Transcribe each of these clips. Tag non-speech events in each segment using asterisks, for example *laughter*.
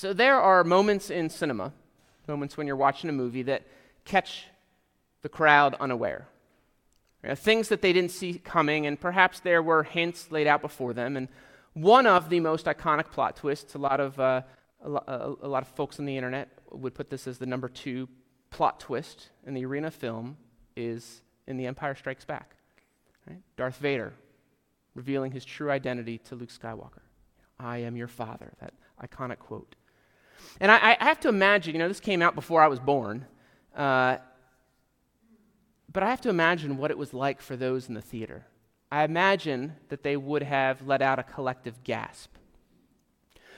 So there are moments in cinema, moments when you're watching a movie that catch the crowd unaware. You know, things that they didn't see coming, and perhaps there were hints laid out before them. And one of the most iconic plot twists, a lot of, uh, a, lo- a, lot of folks on the internet would put this as the number two plot twist in the arena film, is in The Empire Strikes Back. Right? Darth Vader revealing his true identity to Luke Skywalker. I am your father, that iconic quote. And I, I have to imagine, you know, this came out before I was born, uh, but I have to imagine what it was like for those in the theater. I imagine that they would have let out a collective gasp.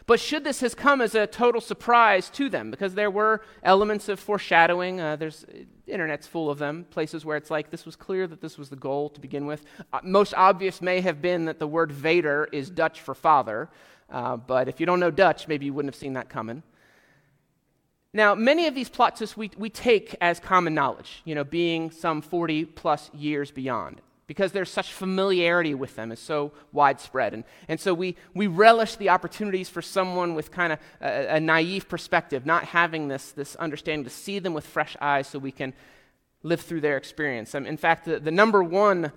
But should this has come as a total surprise to them, because there were elements of foreshadowing, uh, there's internet's full of them, places where it's like this was clear that this was the goal to begin with. Uh, most obvious may have been that the word Vader is Dutch for father, uh, but if you don't know Dutch, maybe you wouldn't have seen that coming. Now, many of these plot twists we, we take as common knowledge, you know, being some 40 plus years beyond because there's such familiarity with them is so widespread. And, and so we, we relish the opportunities for someone with kind of a, a, naive perspective, not having this, this understanding, to see them with fresh eyes so we can live through their experience. Um, in fact, the, the number one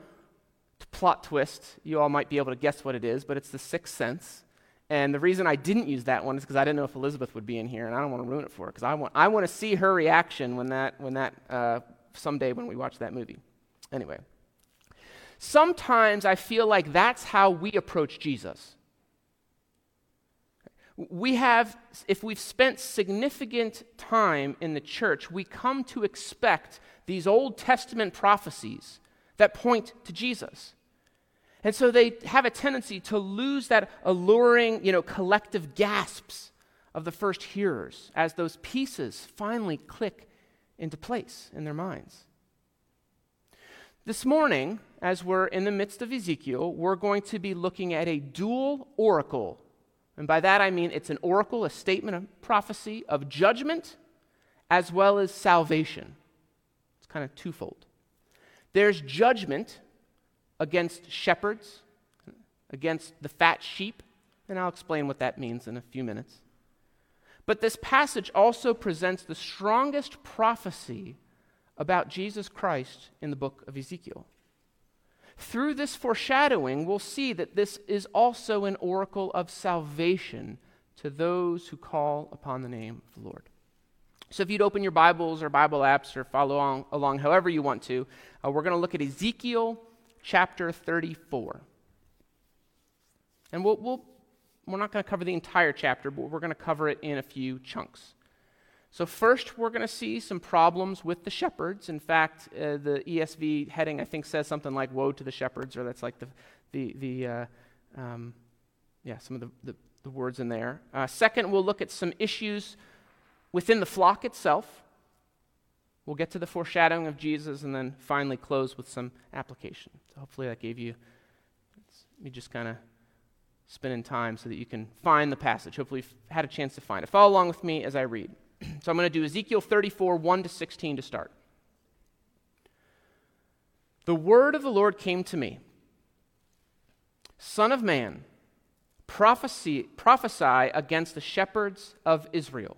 plot twist, you all might be able to guess what it is, but it's the sixth sense. And the reason I didn't use that one is because I didn't know if Elizabeth would be in here, and I don't want to ruin it for her because I want, I want to see her reaction when that, when that uh, someday when we watch that movie. Anyway. Sometimes I feel like that's how we approach Jesus. We have, if we've spent significant time in the church, we come to expect these Old Testament prophecies that point to Jesus. And so they have a tendency to lose that alluring, you know, collective gasps of the first hearers as those pieces finally click into place in their minds. This morning, as we're in the midst of Ezekiel, we're going to be looking at a dual oracle. And by that I mean it's an oracle, a statement of prophecy of judgment as well as salvation. It's kind of twofold. There's judgment against shepherds, against the fat sheep, and I'll explain what that means in a few minutes. But this passage also presents the strongest prophecy about Jesus Christ in the book of Ezekiel. Through this foreshadowing, we'll see that this is also an oracle of salvation to those who call upon the name of the Lord. So, if you'd open your Bibles or Bible apps or follow along, along however you want to, uh, we're going to look at Ezekiel chapter 34. And we'll, we'll, we're not going to cover the entire chapter, but we're going to cover it in a few chunks. So, first, we're going to see some problems with the shepherds. In fact, uh, the ESV heading, I think, says something like Woe to the shepherds, or that's like the, the, the uh, um, yeah, some of the, the, the, words in there. Uh, second, we'll look at some issues within the flock itself. We'll get to the foreshadowing of Jesus and then finally close with some application. So, hopefully, that gave you, let me just kind of spending time so that you can find the passage. Hopefully, you've had a chance to find it. Follow along with me as I read. *clears throat* So I'm going to do Ezekiel 34, 1 to 16 to start. The word of the Lord came to me Son of man, prophesy, prophesy against the shepherds of Israel.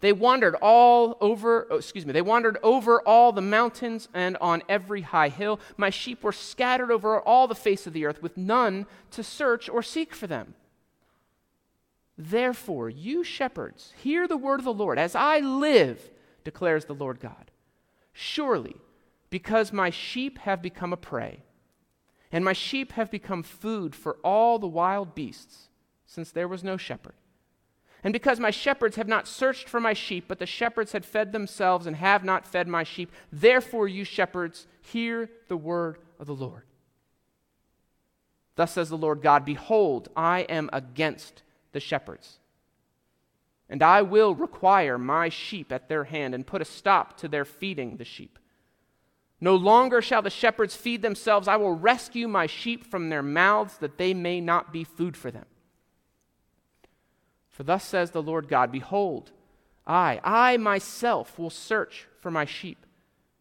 They wandered all over, oh, excuse me, they wandered over all the mountains and on every high hill. My sheep were scattered over all the face of the earth, with none to search or seek for them. Therefore, you shepherds, hear the word of the Lord. As I live, declares the Lord God. Surely, because my sheep have become a prey, And my sheep have become food for all the wild beasts, since there was no shepherd. And because my shepherds have not searched for my sheep, but the shepherds had fed themselves and have not fed my sheep, therefore, you shepherds, hear the word of the Lord. Thus says the Lord God Behold, I am against the shepherds, and I will require my sheep at their hand and put a stop to their feeding the sheep. No longer shall the shepherds feed themselves. I will rescue my sheep from their mouths that they may not be food for them. For thus says the Lord God Behold, I, I myself will search for my sheep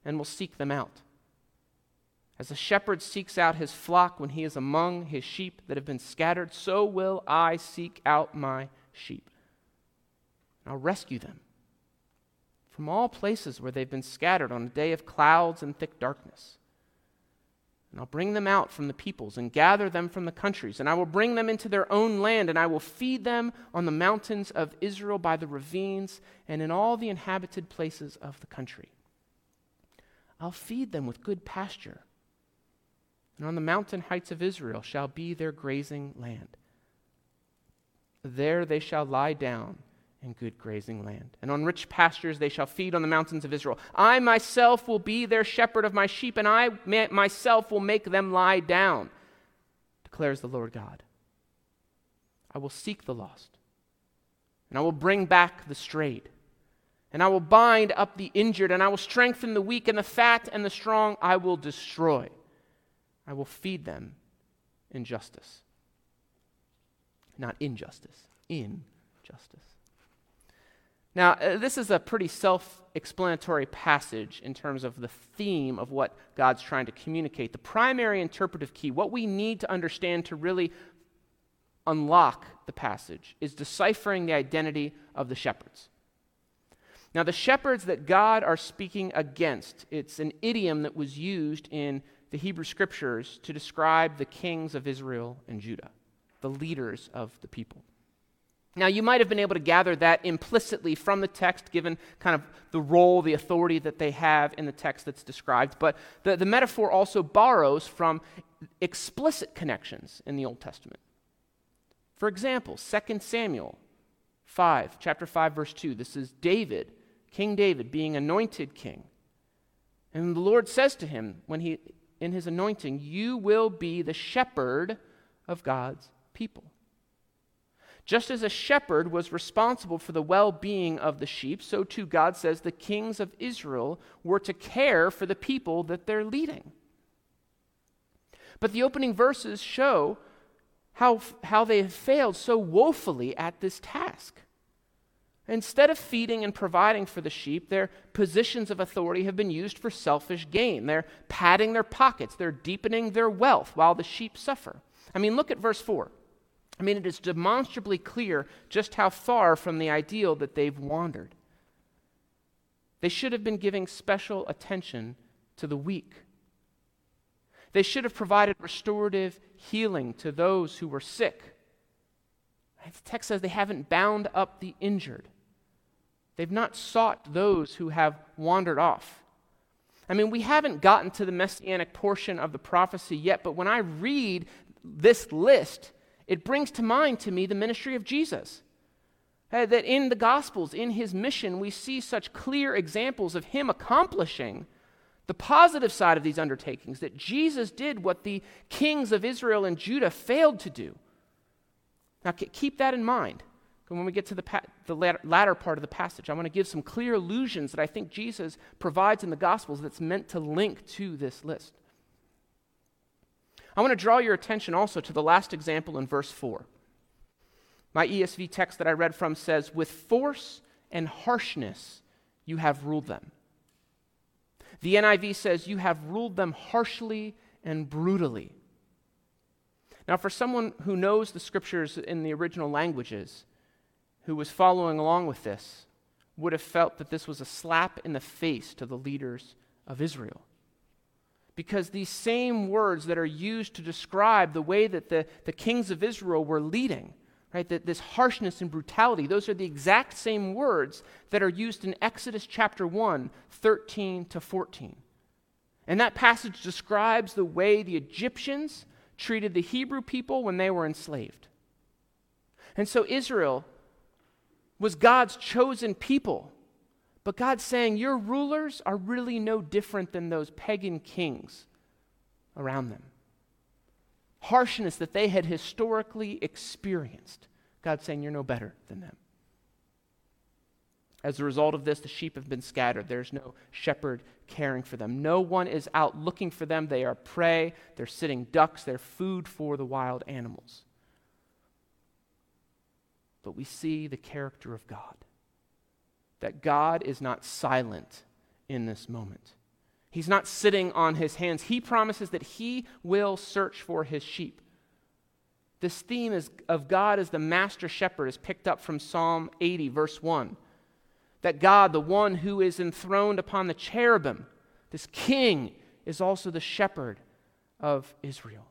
and will seek them out. As a shepherd seeks out his flock when he is among his sheep that have been scattered, so will I seek out my sheep. And I'll rescue them from all places where they've been scattered on a day of clouds and thick darkness. And I'll bring them out from the peoples and gather them from the countries, and I will bring them into their own land, and I will feed them on the mountains of Israel by the ravines and in all the inhabited places of the country. I'll feed them with good pasture, and on the mountain heights of Israel shall be their grazing land. There they shall lie down and good grazing land. And on rich pastures they shall feed on the mountains of Israel. I myself will be their shepherd of my sheep, and I myself will make them lie down, declares the Lord God. I will seek the lost, and I will bring back the strayed. And I will bind up the injured, and I will strengthen the weak, and the fat and the strong I will destroy. I will feed them in justice. Not injustice, in justice. Now, uh, this is a pretty self explanatory passage in terms of the theme of what God's trying to communicate. The primary interpretive key, what we need to understand to really unlock the passage, is deciphering the identity of the shepherds. Now, the shepherds that God are speaking against, it's an idiom that was used in the Hebrew scriptures to describe the kings of Israel and Judah, the leaders of the people. Now, you might have been able to gather that implicitly from the text, given kind of the role, the authority that they have in the text that's described. But the, the metaphor also borrows from explicit connections in the Old Testament. For example, 2 Samuel 5, chapter 5, verse 2. This is David, King David, being anointed king. And the Lord says to him, when he, in his anointing, You will be the shepherd of God's people. Just as a shepherd was responsible for the well being of the sheep, so too God says the kings of Israel were to care for the people that they're leading. But the opening verses show how, how they have failed so woefully at this task. Instead of feeding and providing for the sheep, their positions of authority have been used for selfish gain. They're padding their pockets, they're deepening their wealth while the sheep suffer. I mean, look at verse 4. I mean, it is demonstrably clear just how far from the ideal that they've wandered. They should have been giving special attention to the weak. They should have provided restorative healing to those who were sick. The text says they haven't bound up the injured. They've not sought those who have wandered off. I mean, we haven't gotten to the messianic portion of the prophecy yet, but when I read this list, it brings to mind to me the ministry of Jesus. Uh, that in the Gospels, in his mission, we see such clear examples of him accomplishing the positive side of these undertakings, that Jesus did what the kings of Israel and Judah failed to do. Now, keep that in mind. When we get to the, pa- the latter, latter part of the passage, I want to give some clear allusions that I think Jesus provides in the Gospels that's meant to link to this list. I want to draw your attention also to the last example in verse 4. My ESV text that I read from says, With force and harshness you have ruled them. The NIV says, You have ruled them harshly and brutally. Now, for someone who knows the scriptures in the original languages, who was following along with this, would have felt that this was a slap in the face to the leaders of Israel because these same words that are used to describe the way that the, the kings of Israel were leading, right, that this harshness and brutality, those are the exact same words that are used in Exodus chapter 1, 13 to 14. And that passage describes the way the Egyptians treated the Hebrew people when they were enslaved. And so Israel was God's chosen people. But God's saying, Your rulers are really no different than those pagan kings around them. Harshness that they had historically experienced. God's saying, You're no better than them. As a result of this, the sheep have been scattered. There's no shepherd caring for them. No one is out looking for them. They are prey. They're sitting ducks. They're food for the wild animals. But we see the character of God that God is not silent in this moment. He's not sitting on his hands. He promises that he will search for his sheep. This theme is, of God as the master shepherd is picked up from Psalm 80, verse 1. That God, the one who is enthroned upon the cherubim, this king, is also the shepherd of Israel.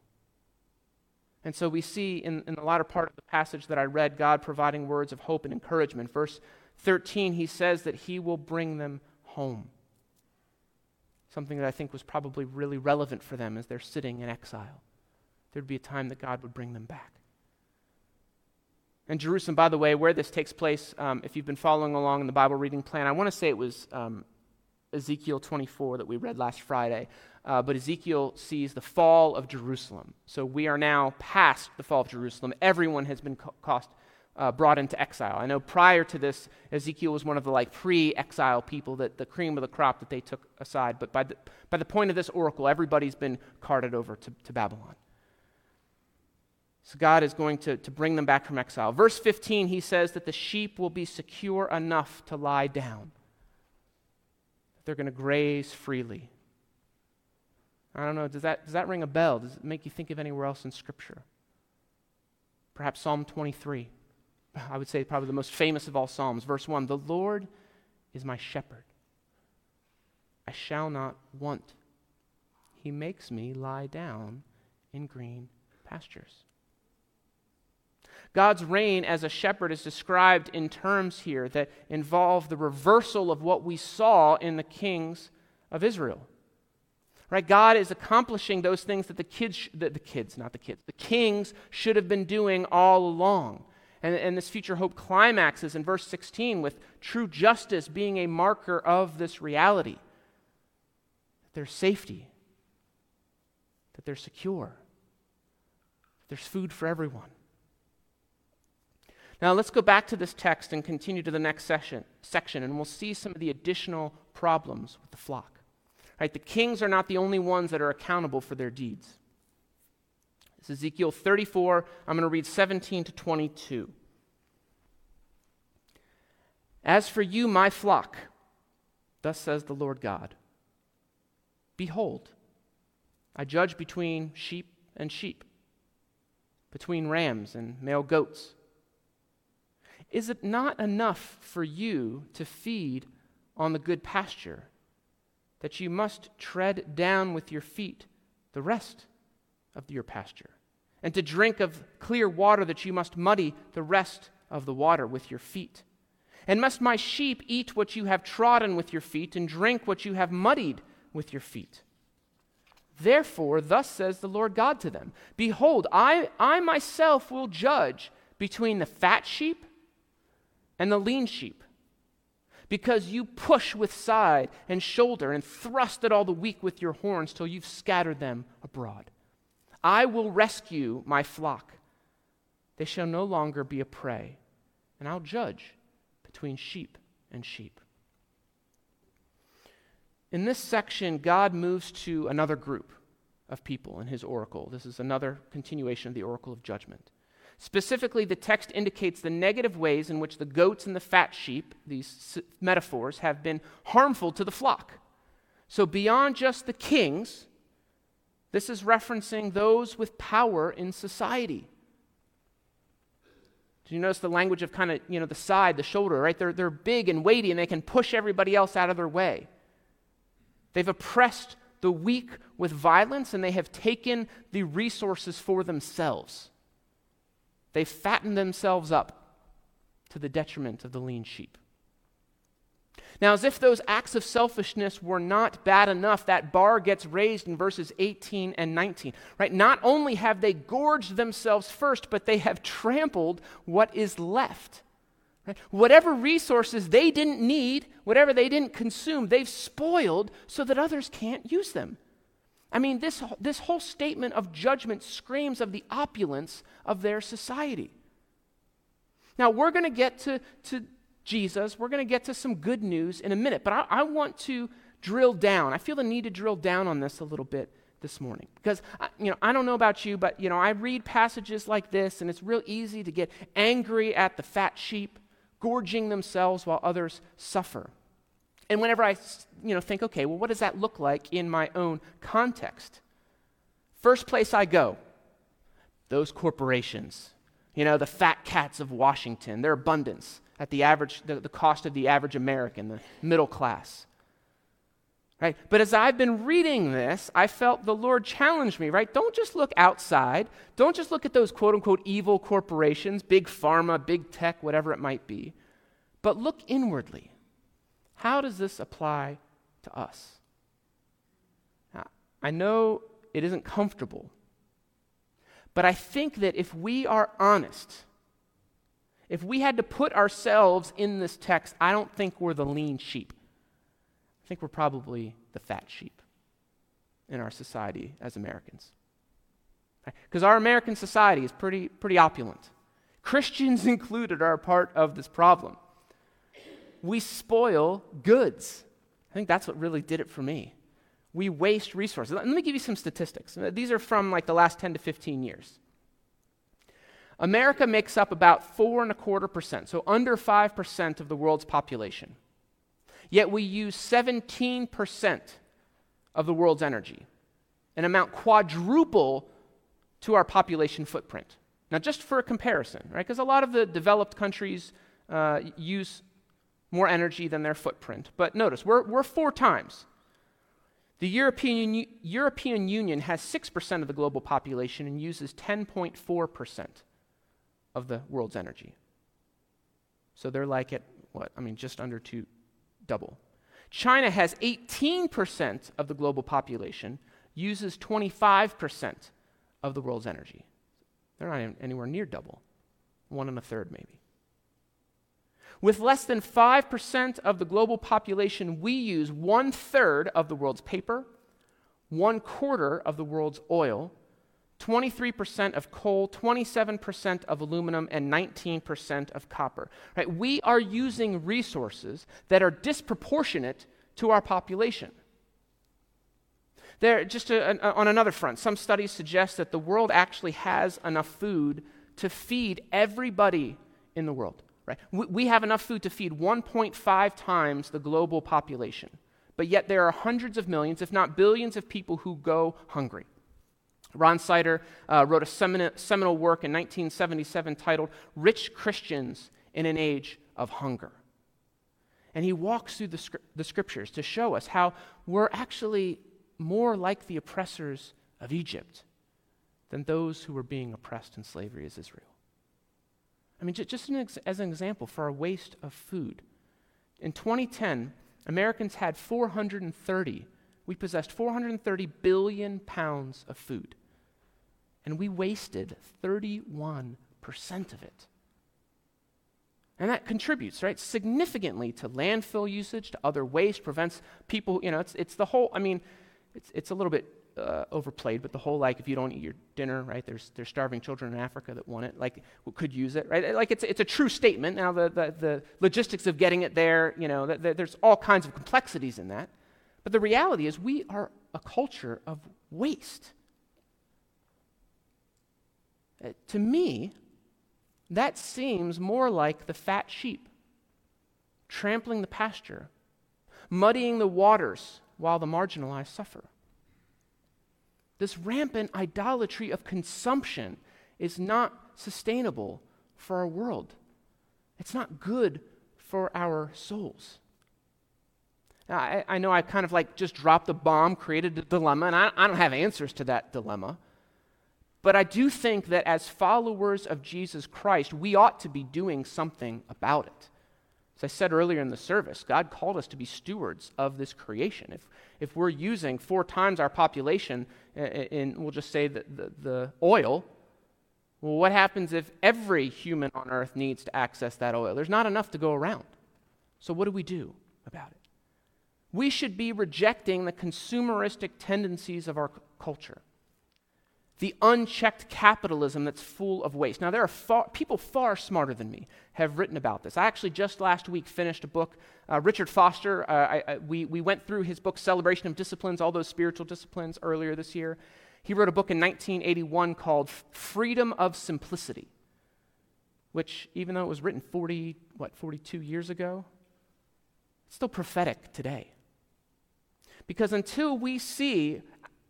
And so we see in, in the latter part of the passage that I read, God providing words of hope and encouragement. Verse 13, he says that he will bring them home. Something that I think was probably really relevant for them as they're sitting in exile. There'd be a time that God would bring them back. And Jerusalem, by the way, where this takes place, um, if you've been following along in the Bible reading plan, I want to say it was um, Ezekiel 24 that we read last Friday. Uh, but Ezekiel sees the fall of Jerusalem. So we are now past the fall of Jerusalem. Everyone has been cost, uh, brought into exile. I know prior to this, Ezekiel was one of the like pre-exile people, that the cream of the crop that they took aside. But by the, by the point of this oracle, everybody's been carted over to, to Babylon. So God is going to, to bring them back from exile. Verse 15, he says that the sheep will be secure enough to lie down. They're going to graze freely. I don't know, does that, does that ring a bell? Does it make you think of anywhere else in Scripture? Perhaps Psalm 23. I would say probably the most famous of all Psalms. Verse 1 The Lord is my shepherd. I shall not want. He makes me lie down in green pastures. God's reign as a shepherd is described in terms here that involve the reversal of what we saw in the kings of Israel. Right? God is accomplishing those things that the kids, the, the kids, not the kids, the kings should have been doing all along. And, and this future hope climaxes in verse 16 with true justice being a marker of this reality that there's safety, that they're secure, that there's food for everyone. Now, let's go back to this text and continue to the next session, section, and we'll see some of the additional problems with the flock. Right? The kings are not the only ones that are accountable for their deeds. Is Ezekiel 34. I'm going to read 17 to 22. As for you, my flock, thus says the Lord God Behold, I judge between sheep and sheep, between rams and male goats. Is it not enough for you to feed on the good pasture, that you must tread down with your feet the rest of your pasture, and to drink of clear water, that you must muddy the rest of the water with your feet? And must my sheep eat what you have trodden with your feet, and drink what you have muddied with your feet? Therefore, thus says the Lord God to them Behold, I, I myself will judge between the fat sheep and the lean sheep. Because you push with side and shoulder and thrust at all the weak with your horns till you've scattered them abroad. I will rescue my flock. They shall no longer be a prey, and I'll judge between sheep and sheep. In this section, God moves to another group of people in his oracle. This is another continuation of the oracle of judgment. Specifically, the text indicates the negative ways in which the goats and the fat sheep, these metaphors, have been harmful to the flock. So, beyond just the kings, this is referencing those with power in society. Do you notice the language of kind of, you know, the side, the shoulder, right? They're, they're big and weighty and they can push everybody else out of their way. They've oppressed the weak with violence and they have taken the resources for themselves. They've fatten themselves up to the detriment of the lean sheep. Now, as if those acts of selfishness were not bad enough, that bar gets raised in verses 18 and 19. Right? Not only have they gorged themselves first, but they have trampled what is left. Right? Whatever resources they didn't need, whatever they didn't consume, they've spoiled so that others can't use them. I mean, this, this whole statement of judgment screams of the opulence of their society. Now, we're going to get to, to Jesus. We're going to get to some good news in a minute, but I, I, want to drill down. I feel the need to drill down on this a little bit this morning because I, you know I don't know about you, but you know I read passages like this, and it's real easy to get angry at the fat sheep gorging themselves while others suffer. And whenever I you know think, okay, well, what does that look like in my own context? First place I go, those corporations. You know, the fat cats of Washington, their abundance at the average, the, the cost of the average American, the middle class. Right? But as I've been reading this, I felt the Lord challenge me, right? Don't just look outside. Don't just look at those quote unquote evil corporations, big pharma, big tech, whatever it might be, but look inwardly. How does this apply to us? Now, I know it isn't comfortable, but I think that if we are honest, if we had to put ourselves in this text, I don't think we're the lean sheep. I think we're probably the fat sheep in our society as Americans. Because our American society is pretty, pretty opulent. Christians *laughs* included are part of this problem. We spoil goods. I think that's what really did it for me. We waste resources. Let me give you some statistics. These are from like the last 10 to 15 years. America makes up about four and a quarter percent, so under 5% of the world's population. Yet we use 17% of the world's energy, an amount quadruple to our population footprint. Now, just for a comparison, right? Because a lot of the developed countries uh, use more energy than their footprint. But notice, we're, we're four times. The European, European Union has 6% of the global population and uses 10.4% of the world's energy. So they're like at what? I mean, just under two, double. China has 18% of the global population, uses 25% of the world's energy. They're not anywhere near double, one and a third maybe. With less than 5% of the global population, we use one third of the world's paper, one quarter of the world's oil, 23% of coal, 27% of aluminum, and 19% of copper. Right? We are using resources that are disproportionate to our population. There, just a, a, on another front, some studies suggest that the world actually has enough food to feed everybody in the world. Right? We, we have enough food to feed 1.5 times the global population, but yet there are hundreds of millions, if not billions, of people who go hungry. Ron Sider uh, wrote a seminal, work in 1977 titled Rich Christians in an Age of Hunger. And he walks through the, the scriptures to show us how we're actually more like the oppressors of Egypt than those who were being oppressed in slavery as Israel. I mean, just an ex- as an example for our waste of food. In 2010, Americans had 430 we possessed 430 billion pounds of food, and we wasted 31% of it. And that contributes, right, significantly to landfill usage, to other waste, prevents people, you know, it's, it's the whole, I mean, it's, it's a little bit uh, overplayed, but the whole, like, if you don't eat your dinner, right, there's, there's starving children in Africa that want it, like, could use it, right? Like, it's, it's a true statement. Now, the, the, the logistics of getting it there, you know, the, the, there's all kinds of complexities in that. But the reality is, we are a culture of waste. Uh, to me, that seems more like the fat sheep trampling the pasture, muddying the waters while the marginalized suffer. This rampant idolatry of consumption is not sustainable for our world. It's not good for our souls. I, I, know I kind of like just dropped the bomb, created a dilemma, and I, I don't have answers to that dilemma. But I do think that as followers of Jesus Christ, we ought to be doing something about it. As I said earlier in the service, God called us to be stewards of this creation. If, if we're using four times our population in, in we'll just say, the, the, the oil, well, what happens if every human on earth needs to access that oil? There's not enough to go around. So, what do we do about it? We should be rejecting the consumeristic tendencies of our culture the unchecked capitalism that's full of waste. Now, there are far, people far smarter than me have written about this. I actually just last week finished a book. Uh, Richard Foster, uh, I, I, we, we went through his book, Celebration of Disciplines, all those spiritual disciplines, earlier this year. He wrote a book in 1981 called Freedom of Simplicity, which, even though it was written 40, what, 42 years ago, it's still prophetic today. Because until we see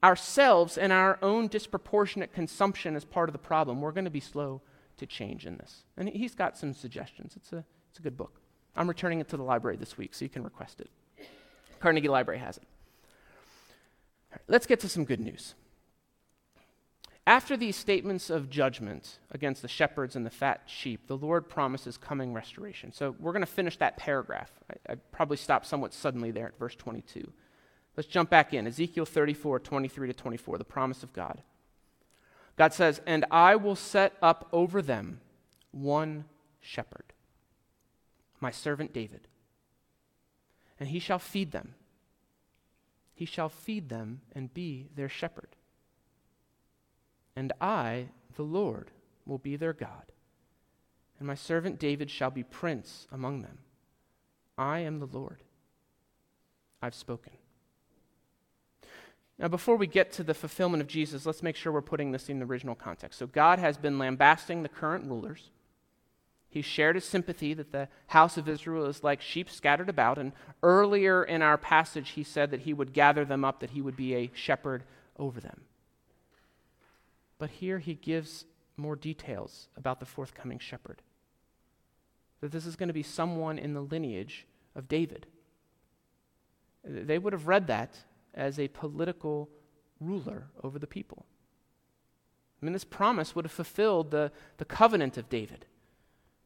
ourselves and our own disproportionate consumption as part of the problem, we're going to be slow to change in this. And he's got some suggestions. It's a, it's a good book. I'm returning it to the library this week, so you can request it. Carnegie Library has it. let's get to some good news. After these statements of judgment against the shepherds and the fat sheep, the Lord promises coming restoration. So we're going to finish that paragraph. I, I probably stopped somewhat suddenly there at verse 22. Let's jump back in. Ezekiel 34, 23 to 24, the promise of God. God says, And I will set up over them one shepherd, my servant David, and he shall feed them. He shall feed them and be their shepherd. And I, the Lord, will be their God, and my servant David shall be prince among them. I am the Lord. I've spoken. Now, before we get to the fulfillment of Jesus, let's make sure we're putting this in the original context. So, God has been lambasting the current rulers. He shared his sympathy that the house of Israel is like sheep scattered about. And earlier in our passage, he said that he would gather them up, that he would be a shepherd over them. But here he gives more details about the forthcoming shepherd. That this is going to be someone in the lineage of David. They would have read that as a political ruler over the people. I mean, this promise would have fulfilled the, the covenant of David.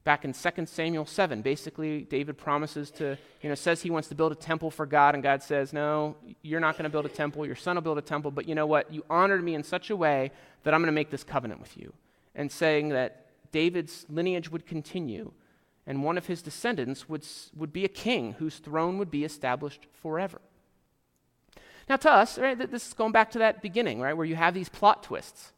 Back in 2 Samuel 7, basically, David promises to, you know, says he wants to build a temple for God, and God says, No, you're not going to build a temple. Your son will build a temple, but you know what? You honored me in such a way that I'm going to make this covenant with you. And saying that David's lineage would continue, and one of his descendants would, would be a king whose throne would be established forever. Now, to us, right, this is going back to that beginning, right, where you have these plot twists.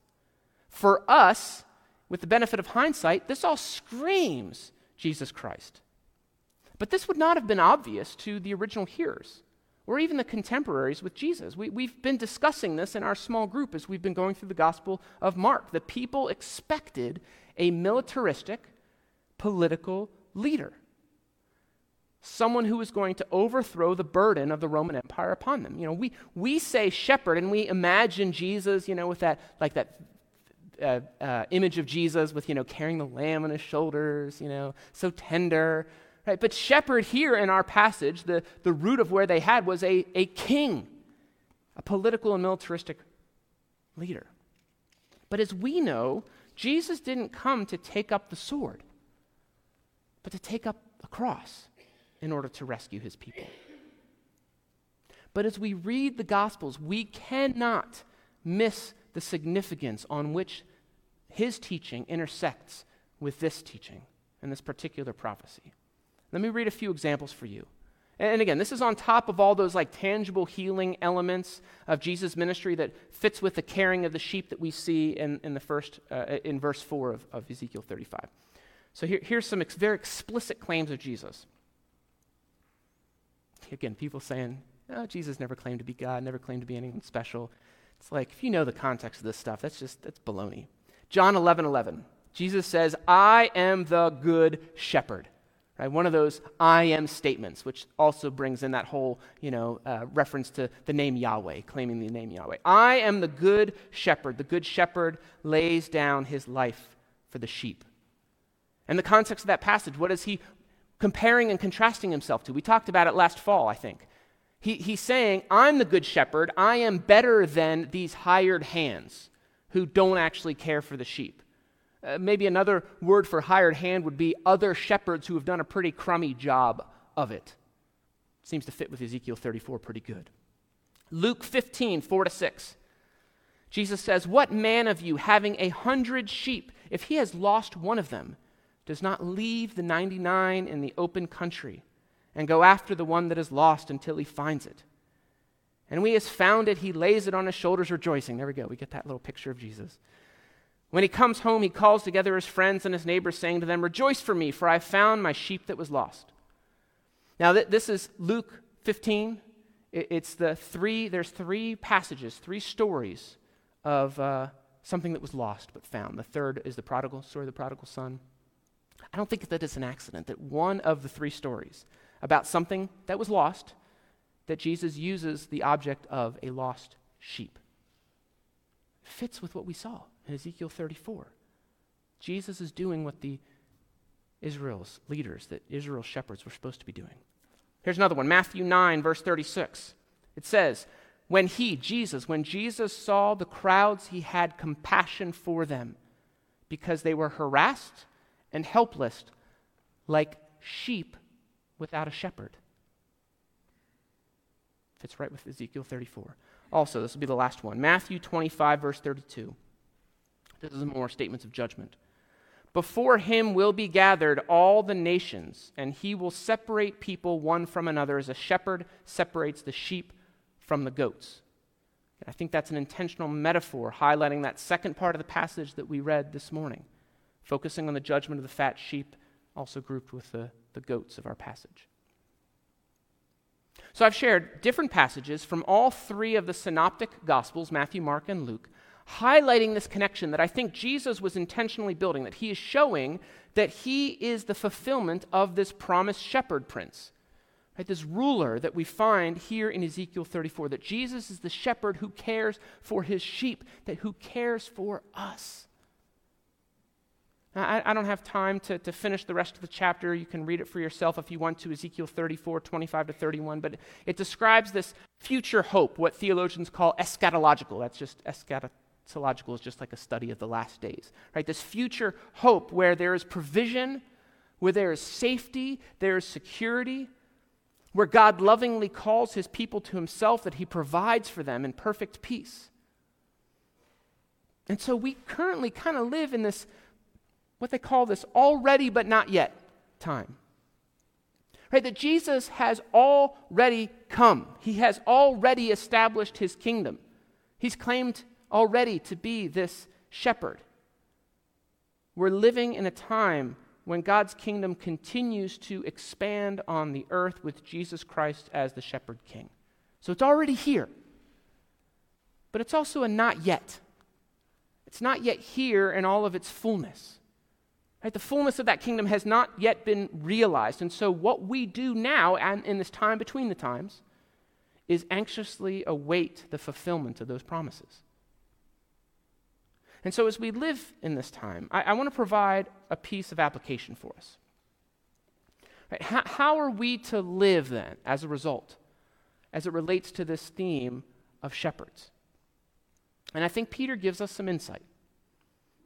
For us, with the benefit of hindsight, this all screams Jesus Christ. But this would not have been obvious to the original hearers or even the contemporaries with Jesus. We, we've been discussing this in our small group as we've been going through the Gospel of Mark. The people expected a militaristic, political leader someone who was going to overthrow the burden of the Roman Empire upon them. You know, we, we say shepherd and we imagine Jesus, you know, with that, like that uh, uh, image of Jesus with, you know, carrying the lamb on his shoulders, you know, so tender, right? But shepherd here in our passage, the, the root of where they had was a, a king, a political and militaristic leader. But as we know, Jesus didn't come to take up the sword, but to take up a cross in order to rescue his people. But as we read the Gospels, we cannot miss the significance on which his teaching intersects with this teaching and this particular prophecy. Let me read a few examples for you. And again, this is on top of all those like tangible healing elements of Jesus' ministry that fits with the caring of the sheep that we see in, in the first uh, in verse four of, of Ezekiel 35. So here, here's some ex- very explicit claims of Jesus. Again, people saying, oh, Jesus never claimed to be God, never claimed to be anyone special. It's like, if you know the context of this stuff, that's just, that's baloney. John 11, 11. Jesus says, I am the good shepherd. Right? One of those I am statements, which also brings in that whole, you know, uh, reference to the name Yahweh, claiming the name Yahweh. I am the good shepherd. The good shepherd lays down his life for the sheep. And the context of that passage, what is he comparing and contrasting himself to. We talked about it last fall, I think. He, he's saying, I'm the good shepherd. I am better than these hired hands who don't actually care for the sheep. Uh, maybe another word for hired hand would be other shepherds who have done a pretty crummy job of it. Seems to fit with Ezekiel 34 pretty good. Luke 15, 4 to 6. Jesus says, What man of you, having a hundred sheep, if he has lost one of them, does not leave the 99 in the open country and go after the one that is lost until he finds it? And when he has found it, he lays it on his shoulders, rejoicing. There we go. We get that little picture of Jesus. When he comes home, he calls together his friends and his neighbors, saying to them, Rejoice for me, for I found my sheep that was lost. Now, th- this is Luke 15. It- it's the three, there's three passages, three stories of uh, something that was lost but found. The third is the prodigal story of the prodigal son. I don't think that it's an accident that one of the three stories about something that was lost, that Jesus uses the object of a lost sheep. Fits with what we saw in Ezekiel 34. Jesus is doing what the Israel's leaders, that Israel's shepherds were supposed to be doing. Here's another one Matthew 9, verse 36. It says, When he, Jesus, when Jesus saw the crowds, he had compassion for them because they were harassed and helpless like sheep without a shepherd. Fits right with Ezekiel 34. Also, this will be the last one Matthew 25, verse 32. This is more statements of judgment. Before him will be gathered all the nations, and he will separate people one from another as a shepherd separates the sheep from the goats. I think that's an intentional metaphor highlighting that second part of the passage that we read this morning, focusing on the judgment of the fat sheep, also grouped with the, the goats of our passage. So I've shared different passages from all three of the synoptic gospels Matthew, Mark, and Luke highlighting this connection that I think Jesus was intentionally building, that he is showing that he is the fulfillment of this promised shepherd prince. Right, this ruler that we find here in Ezekiel 34, that Jesus is the shepherd who cares for his sheep, that who cares for us. I, I, don't have time to, to finish the rest of the chapter. You can read it for yourself if you want to, Ezekiel 34, 25 to 31. But it describes this future hope, what theologians call eschatological. That's just eschatological is just like a study of the last days, right? This future hope where there is provision, where there is safety, there is security, where God lovingly calls his people to himself, that he provides for them in perfect peace. And so we currently kind of live in this, what they call this already but not yet time. Right? That Jesus has already come, he has already established his kingdom. He's claimed already to be this shepherd. We're living in a time when God's kingdom continues to expand on the earth with Jesus Christ as the shepherd king. So it's already here. But it's also a not yet. It's not yet here in all of its fullness. Right? The fullness of that kingdom has not yet been realized. And so, what we do now, and in this time between the times, is anxiously await the fulfillment of those promises. And so, as we live in this time, I, I want to provide a piece of application for us. Right? How, how are we to live then as a result, as it relates to this theme of shepherds? And I think Peter gives us some insight.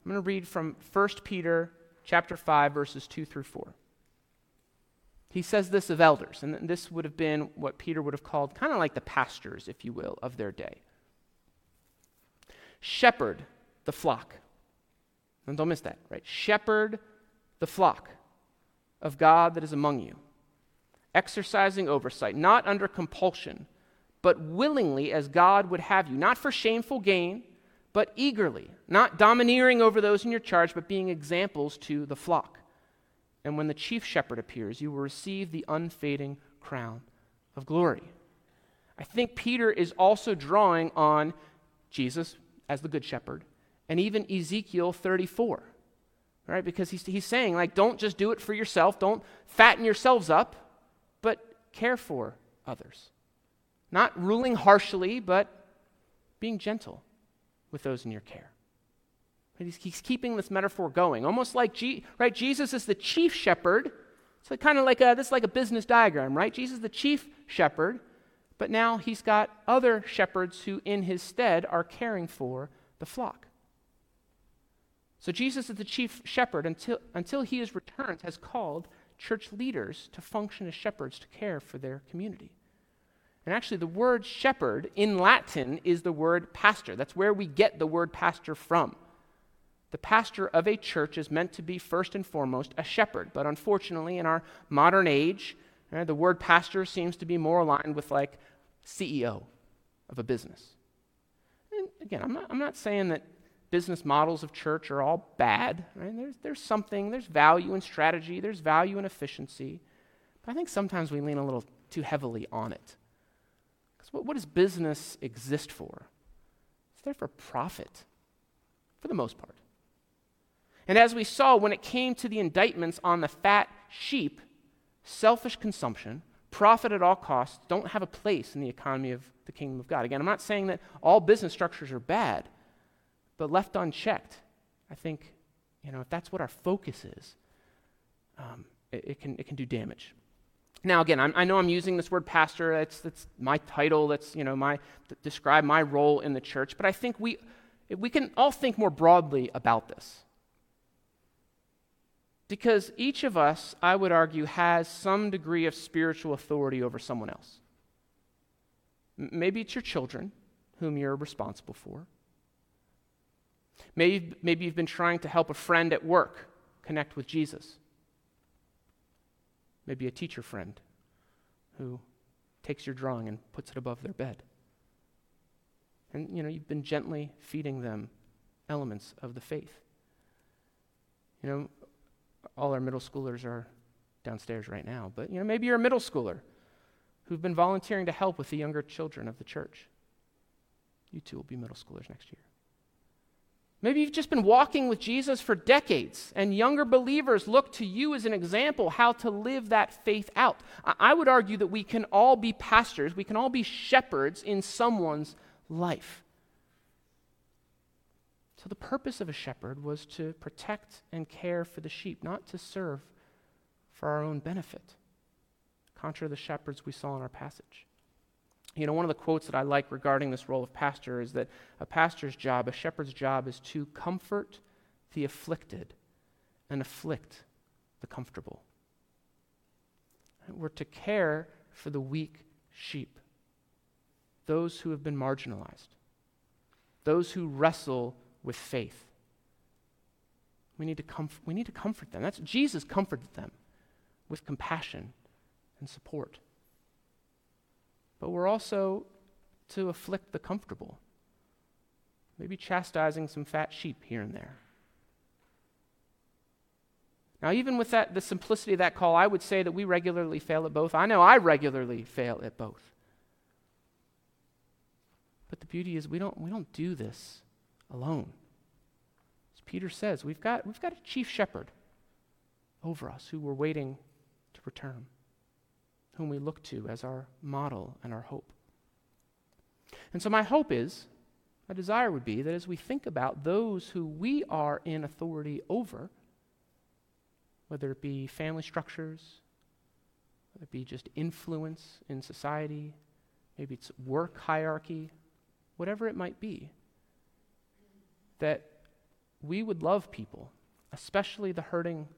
I'm going to read from 1 Peter chapter 5 verses 2 through 4. He says this of elders, and this would have been what Peter would have called kind of like the pastors, if you will, of their day. Shepherd the flock. And don't miss that, right? Shepherd the flock of God that is among you, exercising oversight, not under compulsion, but willingly as God would have you, not for shameful gain, but eagerly, not domineering over those in your charge, but being examples to the flock. And when the chief shepherd appears, you will receive the unfading crown of glory. I think Peter is also drawing on Jesus as the good shepherd and even Ezekiel 34. Right? Because he's, he's saying, like, don't just do it for yourself, don't fatten yourselves up, but care for others. Not ruling harshly, but being gentle with those in your care. He's, he's keeping this metaphor going, almost like G, right. Jesus is the chief shepherd. So kind of like a, this is like a business diagram, right? Jesus is the chief shepherd, but now he's got other shepherds who, in his stead, are caring for the flock. So Jesus is the chief shepherd until, until he is returned, has called church leaders to function as shepherds to care for their community. And actually, the word shepherd in Latin is the word pastor. That's where we get the word pastor from. The pastor of a church is meant to be first and foremost a shepherd. But unfortunately, in our modern age, right, the word pastor seems to be more aligned with like CEO of a business. And again, I'm not, I'm not saying that business models of church are all bad. Right? There's, there's something, there's value in strategy, there's value in efficiency. But I think sometimes we lean a little too heavily on it. What, what does business exist for? It's there for profit, for the most part. And as we saw, when it came to the indictments on the fat sheep, selfish consumption, profit at all costs don't have a place in the economy of the kingdom of God. Again, I'm not saying that all business structures are bad, but left unchecked, I think, you know, if that's what our focus is, um, it, it, can, it can do damage. Now, again, I'm, i know I'm using this word pastor. That's, that's my title. That's, you know, my, describe my role in the church. But I think we, we can all think more broadly about this. Because each of us, I would argue, has some degree of spiritual authority over someone else. Maybe it's your children, whom you're responsible for. Maybe, maybe you've been trying to help a friend at work connect with Jesus. Maybe a teacher friend who takes your drawing and puts it above their bed. And you know, you've been gently feeding them elements of the faith. You know, all our middle schoolers are downstairs right now, but you know, maybe you're a middle schooler who've been volunteering to help with the younger children of the church. You too will be middle schoolers next year. Maybe you've just been walking with Jesus for decades, and younger believers look to you as an example how to live that faith out. I would argue that we can all be pastors, we can all be shepherds in someone's life. So, the purpose of a shepherd was to protect and care for the sheep, not to serve for our own benefit, contrary to the shepherds we saw in our passage. You know, one of the quotes that I like regarding this role of pastor is that a pastor's job, a shepherd's job, is to comfort the afflicted and afflict the comfortable. We're to care for the weak sheep, those who have been marginalized, those who wrestle with faith. We need to, comf- we need to comfort them. That's Jesus comforted them with compassion and support. But we're also to afflict the comfortable, maybe chastising some fat sheep here and there. Now, even with that, the simplicity of that call, I would say that we regularly fail at both. I know I regularly fail at both. But the beauty is we don't, we don't do this alone. As Peter says, we've got, we've got a chief shepherd over us who we're waiting to return, whom we look to as our model and our hope. And so, my hope is, my desire would be that as we think about those who we are in authority over, whether it be family structures, whether it be just influence in society, maybe it's work hierarchy, whatever it might be, that we would love people, especially the hurting,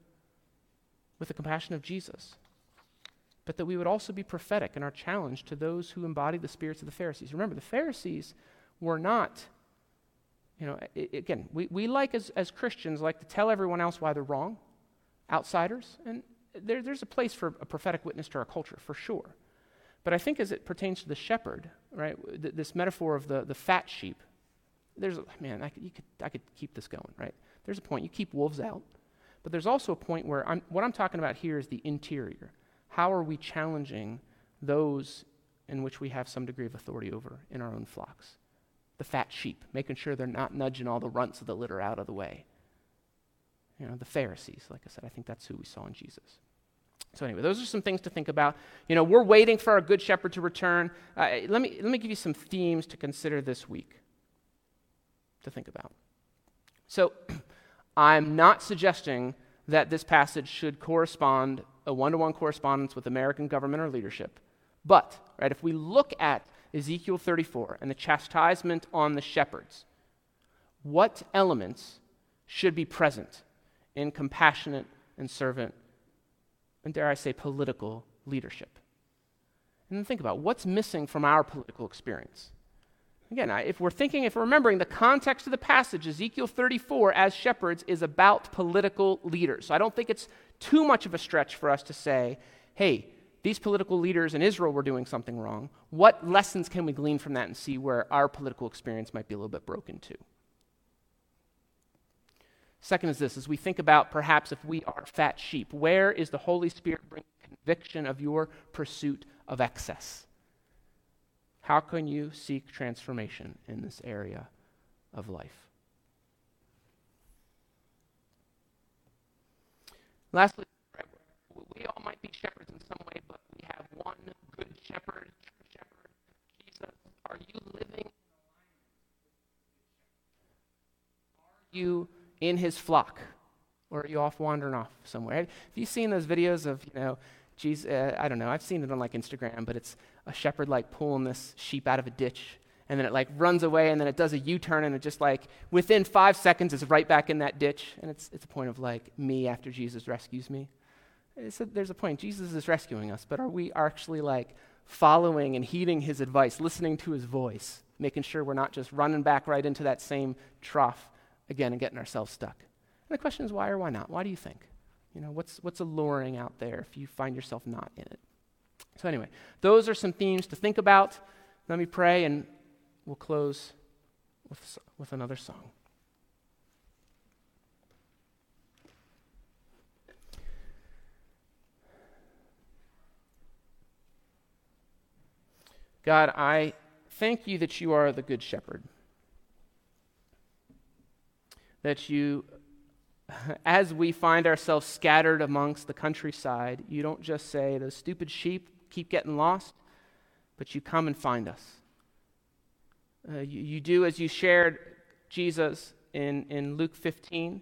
with the compassion of Jesus. But that we would also be prophetic in our challenge to those who embody the spirits of the Pharisees. Remember, the Pharisees were not, you know, it, again, we, we like as, as Christians like to tell everyone else why they're wrong, outsiders, and there, there's a place for a prophetic witness to our culture, for sure. But I think as it pertains to the shepherd, right, th- this metaphor of the, the fat sheep, there's, man, I could, you could, I could keep this going, right? There's a point, you keep wolves out. But there's also a point where I'm, what I'm talking about here is the interior. How are we challenging those in which we have some degree of authority over in our own flocks? The fat sheep, making sure they're not nudging all the runts of the litter out of the way. You know, the Pharisees, like I said, I think that's who we saw in Jesus. So anyway, those are some things to think about. You know, we're waiting for our good shepherd to return. Uh, let, me, let me give you some themes to consider this week to think about. So, *clears throat* I'm not suggesting that this passage should correspond a one to one correspondence with American government or leadership. But, right, if we look at Ezekiel 34 and the chastisement on the shepherds, what elements should be present in compassionate and servant, and dare I say, political leadership. And then think about what's missing from our political experience. Again, if we're thinking, if we're remembering the context of the passage, Ezekiel 34 as shepherds is about political leaders. So I don't think it's too much of a stretch for us to say, hey, these political leaders in Israel were doing something wrong. What lessons can we glean from that and see where our political experience might be a little bit broken too? Second is this as we think about perhaps if we are fat sheep, where is the Holy Spirit bringing conviction of your pursuit of excess? How can you seek transformation in this area of life? Lastly, we all might be shepherds in some way, but we have one good shepherd, shepherd, Jesus. Are you living? Are you in his flock? Or are you off wandering off somewhere? Have you seen those videos of, you know, Jesus, uh, I don't know, I've seen it on like Instagram, but it's a shepherd like pulling this sheep out of a ditch and then it like runs away and then it does a u-turn and it just like within five seconds is right back in that ditch. And it's, it's a point of like me after jesus rescues me. A, there's a point. Jesus is rescuing us but are we actually like following and heeding his advice listening to his voice making sure we're not just running back right into that same trough again and getting ourselves stuck? And the question is why or why not? Why do you think? You know what's, what's alluring out there if you find yourself not in it? So, anyway, those are some themes to think about. Let me pray, and we'll close with, with another song. God, I thank you that you are the Good Shepherd. That you, *laughs* as we find ourselves scattered amongst the countryside, you don't just say, those stupid sheep, keep getting lost, but you come and find us. Uh, you, you do as you shared Jesus in, in Luke 15.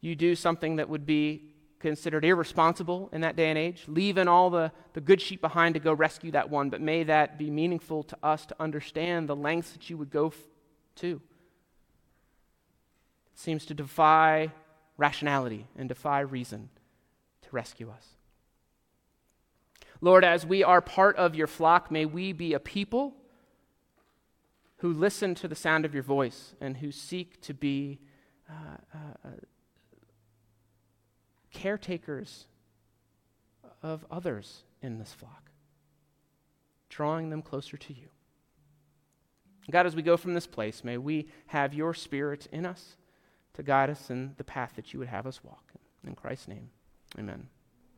You do something that would be considered irresponsible in that day and age, leaving all the, the good sheep behind to go rescue that one. But may that be meaningful to us to understand the lengths that you would go f- to. It seems to defy rationality and defy reason to rescue us. Lord, as we are part of your flock, may we be a people who listen to the sound of your voice and who seek to be uh, uh, caretakers of others in this flock, drawing them closer to you. God, as we go from this place, may we have your spirit in us to guide us in the path that you would have us walk. In Christ's name, amen.